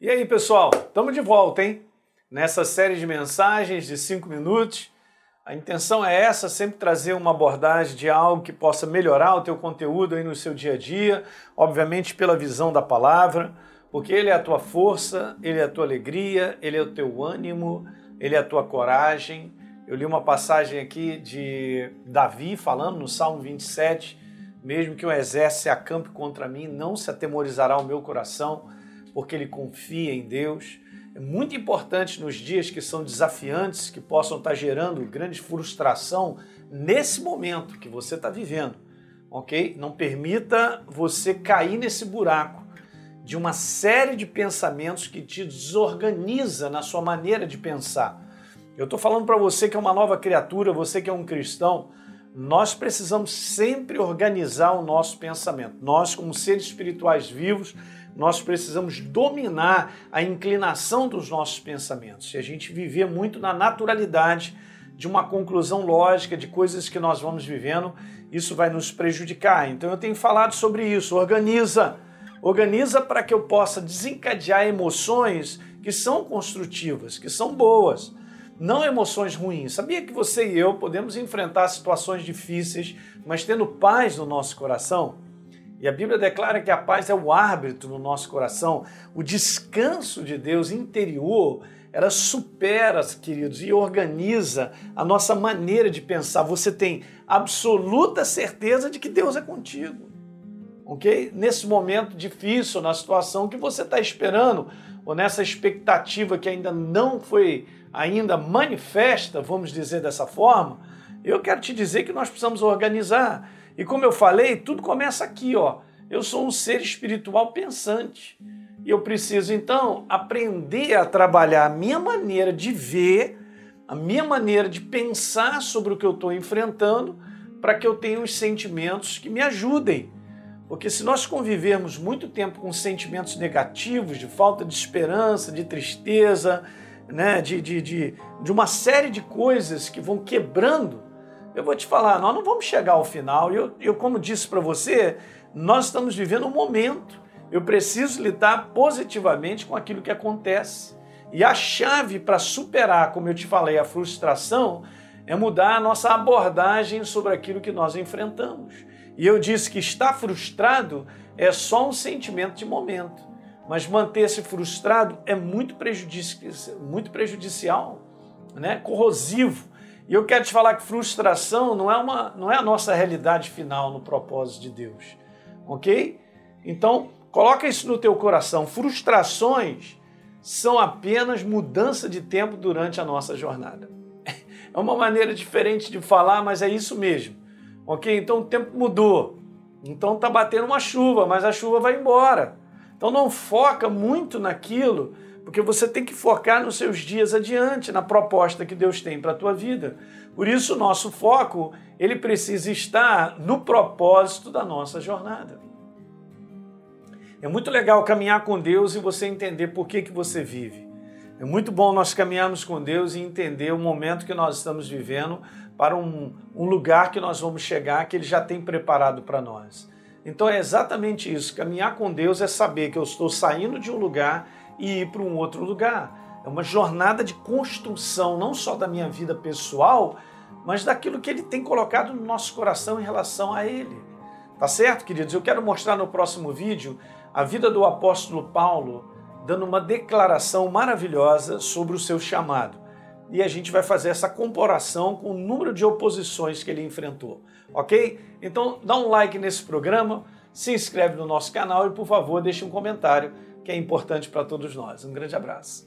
E aí, pessoal, estamos de volta, hein? Nessa série de mensagens de cinco minutos. A intenção é essa, sempre trazer uma abordagem de algo que possa melhorar o teu conteúdo aí no seu dia a dia, obviamente pela visão da palavra, porque ele é a tua força, ele é a tua alegria, ele é o teu ânimo, ele é a tua coragem. Eu li uma passagem aqui de Davi falando no Salmo 27, mesmo que um exército se acampe contra mim, não se atemorizará o meu coração porque ele confia em Deus. É muito importante nos dias que são desafiantes, que possam estar gerando grande frustração nesse momento que você está vivendo, ok? Não permita você cair nesse buraco de uma série de pensamentos que te desorganiza na sua maneira de pensar. Eu estou falando para você que é uma nova criatura, você que é um cristão, nós precisamos sempre organizar o nosso pensamento. Nós, como seres espirituais vivos, nós precisamos dominar a inclinação dos nossos pensamentos. Se a gente viver muito na naturalidade de uma conclusão lógica de coisas que nós vamos vivendo, isso vai nos prejudicar. Então eu tenho falado sobre isso. Organiza, organiza para que eu possa desencadear emoções que são construtivas, que são boas não emoções ruins. Sabia que você e eu podemos enfrentar situações difíceis, mas tendo paz no nosso coração? E a Bíblia declara que a paz é o árbitro no nosso coração, o descanso de Deus interior, ela supera, queridos, e organiza a nossa maneira de pensar. Você tem absoluta certeza de que Deus é contigo. Ok? Nesse momento difícil, na situação que você está esperando, ou nessa expectativa que ainda não foi ainda manifesta, vamos dizer dessa forma, eu quero te dizer que nós precisamos organizar. E como eu falei, tudo começa aqui, ó. Eu sou um ser espiritual pensante. E eu preciso então aprender a trabalhar a minha maneira de ver, a minha maneira de pensar sobre o que eu estou enfrentando, para que eu tenha os sentimentos que me ajudem. Porque se nós convivermos muito tempo com sentimentos negativos, de falta de esperança, de tristeza, né, de, de, de, de uma série de coisas que vão quebrando eu vou te falar, nós não vamos chegar ao final. Eu, eu como disse para você, nós estamos vivendo um momento. Eu preciso lidar positivamente com aquilo que acontece. E a chave para superar, como eu te falei, a frustração é mudar a nossa abordagem sobre aquilo que nós enfrentamos. E eu disse que estar frustrado é só um sentimento de momento, mas manter-se frustrado é muito, prejudici muito prejudicial, né? corrosivo e eu quero te falar que frustração não é, uma, não é a nossa realidade final no propósito de Deus. Ok? Então, coloca isso no teu coração. Frustrações são apenas mudança de tempo durante a nossa jornada. É uma maneira diferente de falar, mas é isso mesmo. Ok? Então o tempo mudou. Então tá batendo uma chuva, mas a chuva vai embora. Então não foca muito naquilo porque você tem que focar nos seus dias adiante, na proposta que Deus tem para a tua vida. Por isso, o nosso foco, ele precisa estar no propósito da nossa jornada. É muito legal caminhar com Deus e você entender por que, que você vive. É muito bom nós caminharmos com Deus e entender o momento que nós estamos vivendo para um, um lugar que nós vamos chegar, que Ele já tem preparado para nós. Então é exatamente isso. Caminhar com Deus é saber que eu estou saindo de um lugar e ir para um outro lugar. É uma jornada de construção, não só da minha vida pessoal, mas daquilo que ele tem colocado no nosso coração em relação a ele. Tá certo, queridos? Eu quero mostrar no próximo vídeo a vida do apóstolo Paulo dando uma declaração maravilhosa sobre o seu chamado. E a gente vai fazer essa comparação com o número de oposições que ele enfrentou, ok? Então dá um like nesse programa, se inscreve no nosso canal e, por favor, deixe um comentário que é importante para todos nós. Um grande abraço.